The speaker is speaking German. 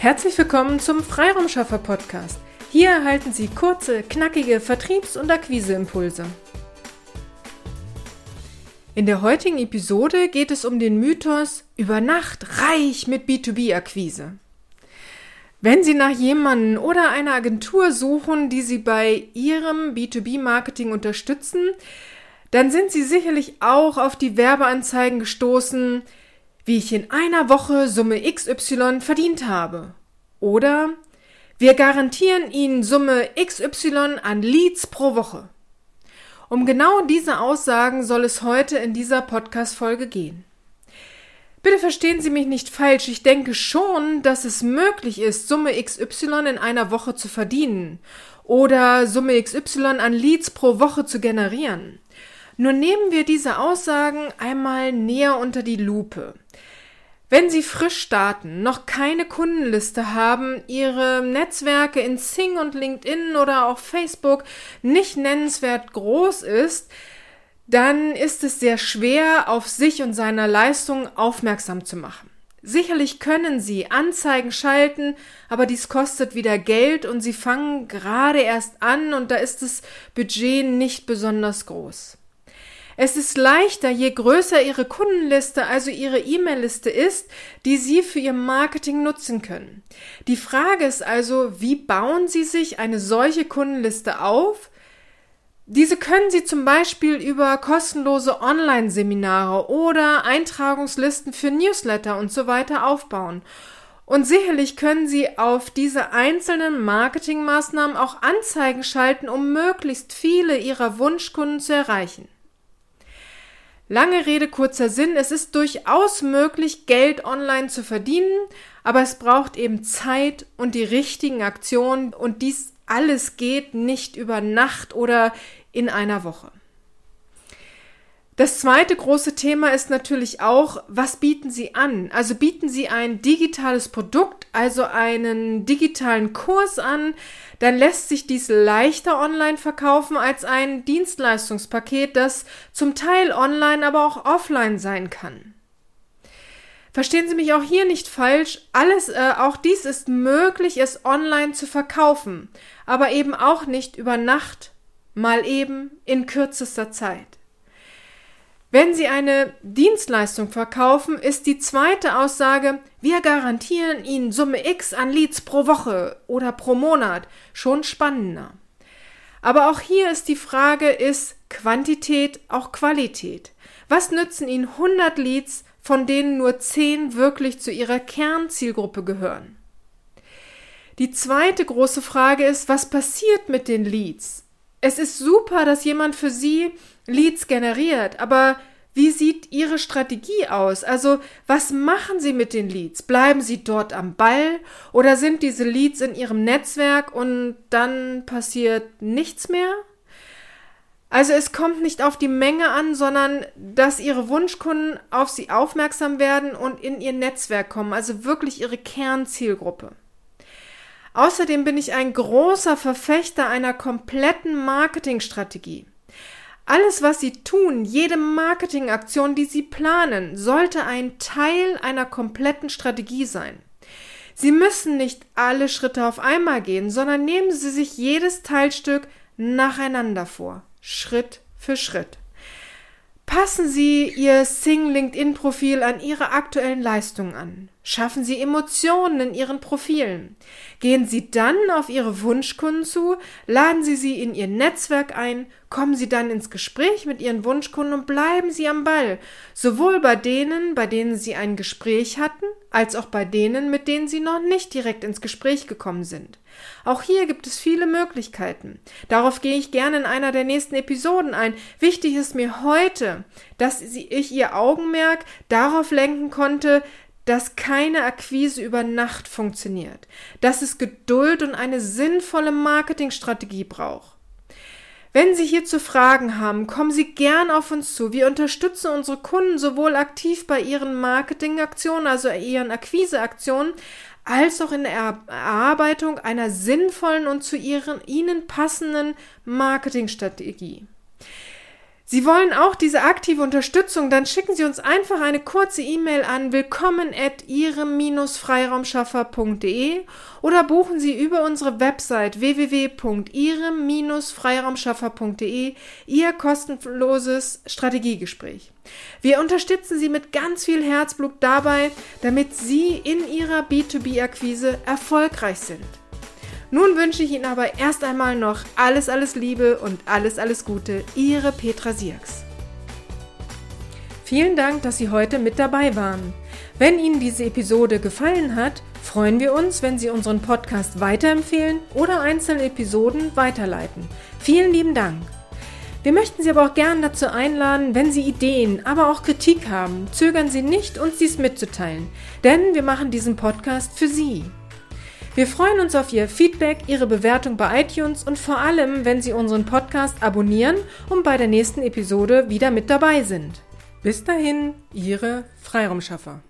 Herzlich willkommen zum Freiraumschaffer Podcast. Hier erhalten Sie kurze, knackige Vertriebs- und Akquiseimpulse. In der heutigen Episode geht es um den Mythos über Nacht reich mit B2B-Akquise. Wenn Sie nach jemanden oder einer Agentur suchen, die Sie bei Ihrem B2B-Marketing unterstützen, dann sind Sie sicherlich auch auf die Werbeanzeigen gestoßen, wie ich in einer Woche Summe XY verdient habe. Oder wir garantieren Ihnen Summe XY an Leads pro Woche. Um genau diese Aussagen soll es heute in dieser Podcast-Folge gehen. Bitte verstehen Sie mich nicht falsch. Ich denke schon, dass es möglich ist, Summe XY in einer Woche zu verdienen oder Summe XY an Leads pro Woche zu generieren. Nur nehmen wir diese Aussagen einmal näher unter die Lupe. Wenn Sie frisch starten, noch keine Kundenliste haben, Ihre Netzwerke in Sing und LinkedIn oder auch Facebook nicht nennenswert groß ist, dann ist es sehr schwer, auf sich und seiner Leistung aufmerksam zu machen. Sicherlich können Sie Anzeigen schalten, aber dies kostet wieder Geld und Sie fangen gerade erst an und da ist das Budget nicht besonders groß. Es ist leichter, je größer Ihre Kundenliste, also Ihre E-Mail-Liste ist, die Sie für Ihr Marketing nutzen können. Die Frage ist also, wie bauen Sie sich eine solche Kundenliste auf? Diese können Sie zum Beispiel über kostenlose Online-Seminare oder Eintragungslisten für Newsletter und so weiter aufbauen. Und sicherlich können Sie auf diese einzelnen Marketingmaßnahmen auch Anzeigen schalten, um möglichst viele Ihrer Wunschkunden zu erreichen. Lange Rede, kurzer Sinn. Es ist durchaus möglich, Geld online zu verdienen, aber es braucht eben Zeit und die richtigen Aktionen und dies alles geht nicht über Nacht oder in einer Woche. Das zweite große Thema ist natürlich auch, was bieten Sie an? Also bieten Sie ein digitales Produkt, also einen digitalen Kurs an, dann lässt sich dies leichter online verkaufen als ein Dienstleistungspaket, das zum Teil online, aber auch offline sein kann. Verstehen Sie mich auch hier nicht falsch, alles, äh, auch dies ist möglich, es online zu verkaufen, aber eben auch nicht über Nacht, mal eben in kürzester Zeit. Wenn Sie eine Dienstleistung verkaufen, ist die zweite Aussage, wir garantieren Ihnen Summe X an Leads pro Woche oder pro Monat schon spannender. Aber auch hier ist die Frage, ist Quantität auch Qualität? Was nützen Ihnen 100 Leads, von denen nur 10 wirklich zu Ihrer Kernzielgruppe gehören? Die zweite große Frage ist, was passiert mit den Leads? Es ist super, dass jemand für Sie Leads generiert, aber wie sieht Ihre Strategie aus? Also, was machen Sie mit den Leads? Bleiben Sie dort am Ball oder sind diese Leads in Ihrem Netzwerk und dann passiert nichts mehr? Also es kommt nicht auf die Menge an, sondern dass Ihre Wunschkunden auf Sie aufmerksam werden und in Ihr Netzwerk kommen, also wirklich Ihre Kernzielgruppe. Außerdem bin ich ein großer Verfechter einer kompletten Marketingstrategie. Alles, was Sie tun, jede Marketingaktion, die Sie planen, sollte ein Teil einer kompletten Strategie sein. Sie müssen nicht alle Schritte auf einmal gehen, sondern nehmen Sie sich jedes Teilstück nacheinander vor, Schritt für Schritt. Passen Sie Ihr Sing LinkedIn-Profil an Ihre aktuellen Leistungen an. Schaffen Sie Emotionen in Ihren Profilen. Gehen Sie dann auf Ihre Wunschkunden zu, laden Sie sie in Ihr Netzwerk ein, kommen Sie dann ins Gespräch mit Ihren Wunschkunden und bleiben Sie am Ball, sowohl bei denen, bei denen Sie ein Gespräch hatten, als auch bei denen, mit denen Sie noch nicht direkt ins Gespräch gekommen sind. Auch hier gibt es viele Möglichkeiten. Darauf gehe ich gerne in einer der nächsten Episoden ein. Wichtig ist mir heute, dass ich Ihr Augenmerk darauf lenken konnte, dass keine Akquise über Nacht funktioniert, dass es Geduld und eine sinnvolle Marketingstrategie braucht. Wenn Sie hierzu Fragen haben, kommen Sie gern auf uns zu. Wir unterstützen unsere Kunden sowohl aktiv bei ihren Marketingaktionen, also ihren Akquiseaktionen, als auch in der Erarbeitung einer sinnvollen und zu ihren, ihnen passenden Marketingstrategie. Sie wollen auch diese aktive Unterstützung, dann schicken Sie uns einfach eine kurze E-Mail an willkommen at ihrem-freiraumschaffer.de oder buchen Sie über unsere Website www.ihrem-freiraumschaffer.de Ihr kostenloses Strategiegespräch. Wir unterstützen Sie mit ganz viel Herzblut dabei, damit Sie in Ihrer B2B-Akquise erfolgreich sind. Nun wünsche ich Ihnen aber erst einmal noch alles, alles Liebe und alles, alles Gute. Ihre Petra Sierks. Vielen Dank, dass Sie heute mit dabei waren. Wenn Ihnen diese Episode gefallen hat, freuen wir uns, wenn Sie unseren Podcast weiterempfehlen oder einzelne Episoden weiterleiten. Vielen lieben Dank. Wir möchten Sie aber auch gern dazu einladen, wenn Sie Ideen, aber auch Kritik haben, zögern Sie nicht, uns dies mitzuteilen, denn wir machen diesen Podcast für Sie. Wir freuen uns auf Ihr Feedback, Ihre Bewertung bei iTunes und vor allem, wenn Sie unseren Podcast abonnieren und bei der nächsten Episode wieder mit dabei sind. Bis dahin, Ihre Freiraumschaffer.